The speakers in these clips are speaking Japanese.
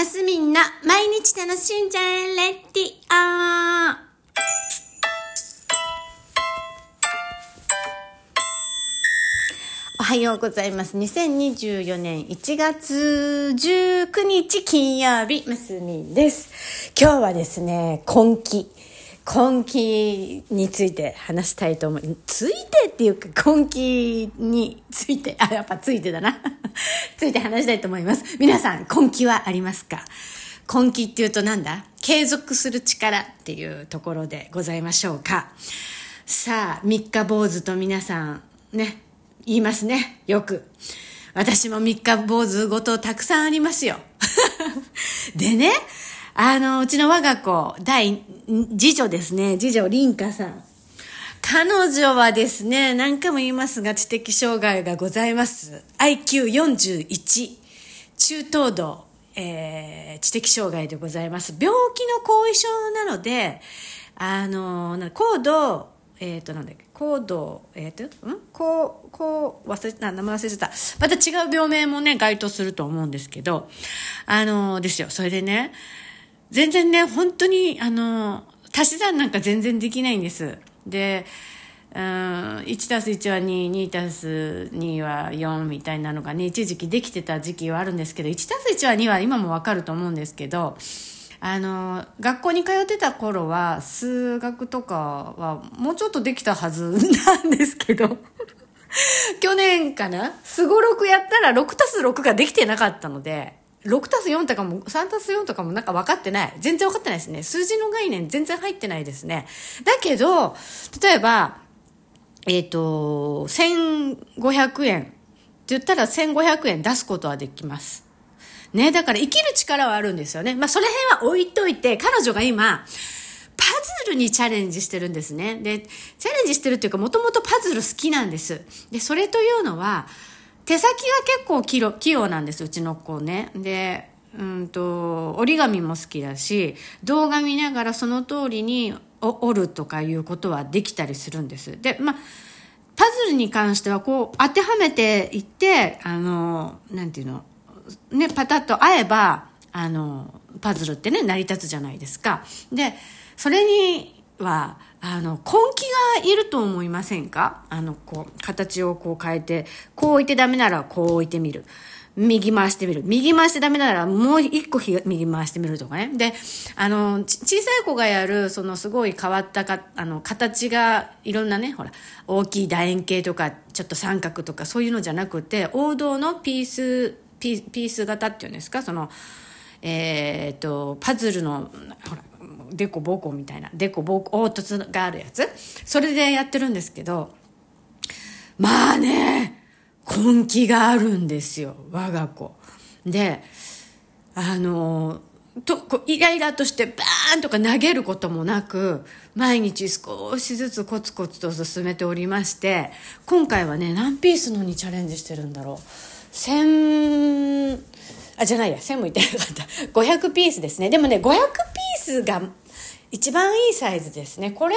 マスミンの毎日楽しんじゃえレディオおはようございます。2024年1月19日金曜日、マスミンです。今日はですね、今期。今期について話したいと思い、ついてっていうか今期について、あ、やっぱついてだな。ついて話したいと思います。皆さん、今期はありますか？今期っていうとなんだ？継続する力っていうところでございましょうか。さあ、三日坊主と皆さん、ね、言いますね。よく。私も三日坊主ごとたくさんありますよ。でね、あの、うちの我が子、第、次女ですね。次女、凛花さん。彼女はですね、何回も言いますが、知的障害がございます。IQ41、中等度、えー、知的障害でございます。病気の後遺症なので、あの、な高度、えっ、と、なんだっけ、高度、えっ、と、ん？こう、こう、忘れた、名前忘れてた。また違う病名もね、該当すると思うんですけど、あの、ですよ。それでね、全然ね、本当に、あの、足し算なんか全然できないんです。で、うん、1たす1は2、2たす2は4みたいなのがね、一時期できてた時期はあるんですけど、1たす1は2は今もわかると思うんですけど、あの、学校に通ってた頃は、数学とかはもうちょっとできたはずなんですけど、去年かな？すごろくやったら6たす6ができてなかったので、6たす4とかも、3たす4とかもなんか分かってない。全然分かってないですね。数字の概念全然入ってないですね。だけど、例えば、えっ、と、1500円って言ったら1500円出すことはできます。ね、だから生きる力はあるんですよね。まあ、その辺は置いといて、彼女が今、パズルにチャレンジしてるんですね。で、チャレンジしてるっていうか、もともとパズル好きなんです。で、それというのは、手先が結構器用器用なんです、うちの子ね。で、うんと、折り紙も好きだし、動画見ながらその通りに折るとかいうことはできたりするんです。で、まあ、パズルに関してはこう当てはめていって、あの、なんていうの、ね、パタッと合えば、あの、パズルってね、成り立つじゃないですか。で、それには、あの、根気がいると思いませんか？あの、こう、形をこう変えて、こう置いてダメならこう置いてみる。右回してみる。右回してダメならもう一個右回してみるとかね。で、あの、小さい子がやる、そのすごい変わったか、あの、形がいろんなね、ほら、大きい楕円形とか、ちょっと三角とかそういうのじゃなくて、王道のピース、ピース型っていうんですか、その、えっ、と、パズルの、ほら、デコボコみたいな、デコボコ、凹凸があるやつ。それでやってるんですけど、まあね、根気があるんですよ、我が子。で、あの、とこうイライラとしてバーンとか投げることもなく、毎日少しずつコツコツと進めておりまして、今回はね、何ピースのにチャレンジしてるんだろう。千、あ、じゃないや、1000もいってなかった。500ピースですね。でもね、500ピーススが一番いいサイズですね。これ、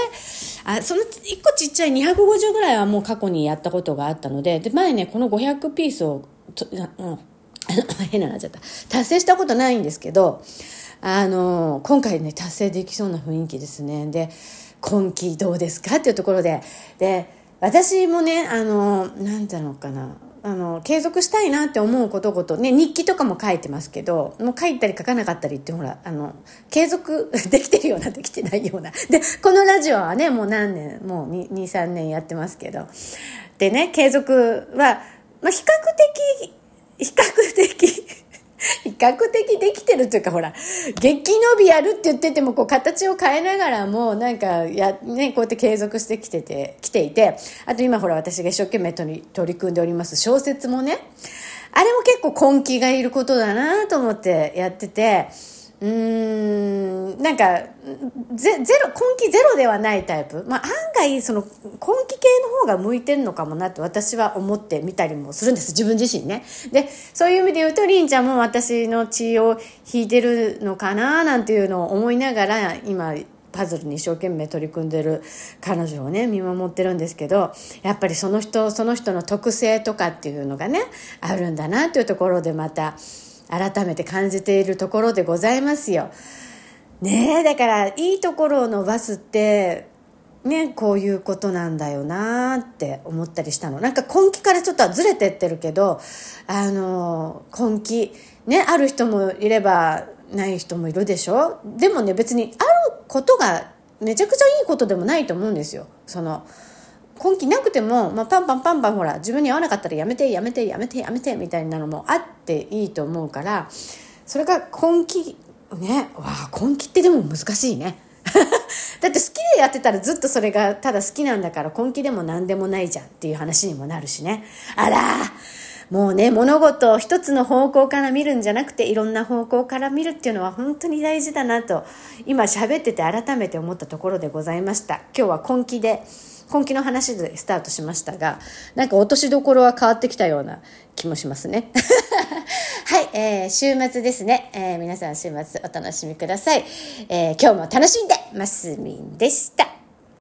あその1個ちっちゃい250ぐらいはもう過去にやったことがあったので、で、前ね、この500ピースを、うん、変ななっちゃった。達成したことないんですけど、あの、今回ね、達成できそうな雰囲気ですね。で、今期どうですか？っていうところで、で、私もね、あの、なんていうのかな、あの、継続したいなって思うことごと、ね、日記とかも書いてますけど、もう書いたり書かなかったりって、ほら、あの、継続 できてるような、できてないような。で、このラジオはね、もう何年、もう23年やってますけど。でね、継続は、まあ、比較的、比較的、比較的できてるというか、ほら、激伸びやるって言ってても、こう、形を変えながらも、なんか、や、ね、こうやって継続してきてて、来ていて、あと今ほら、私が一生懸命取り取り組んでおります小説もね、あれも結構根気がいることだなと思ってやってて、うん、なんか、ゼゼロ、根気ゼロではないタイプ。まあ、案外、その、根気系の方が向いてるのかもなって私は思ってみたりもするんです。自分自身ね。で、そういう意味で言うと、りんちゃんも私の血を引いてるのかななんていうのを思いながら、今、パズルに一生懸命取り組んでる彼女をね、見守ってるんですけど、やっぱりその人、その人の特性とかっていうのがね、あるんだなっていうところでまた、改めて感じているところでございますよ。ねえ、だからいいところを伸ばすって、ね、こういうことなんだよなって思ったりしたの。なんか根気からちょっとずれてってるけど、あの、根気、ね、ある人もいればない人もいるでしょでもね、別にあることがめちゃくちゃいいことでもないと思うんですよ。その、根気なくても、まあ、パンパンパンパンほら、自分に合わなかったらやめて、やめて、やめて、やめて、みたいなのもあっていいと思うから、それが根気、ね、わあ、根気ってでも難しいね。だって好きでやってたらずっとそれがただ好きなんだから根気でも何でもないじゃんっていう話にもなるしね。あらもうね、物事を一つの方向から見るんじゃなくていろんな方向から見るっていうのは本当に大事だなと今喋ってて改めて思ったところでございました。今日は根気で今期の話でスタートしましたが、なんか落としどころは変わってきたような気もしますね。はい、えー、週末ですね。えー、皆さん週末お楽しみください。えー、今日も楽しんでますみんでした。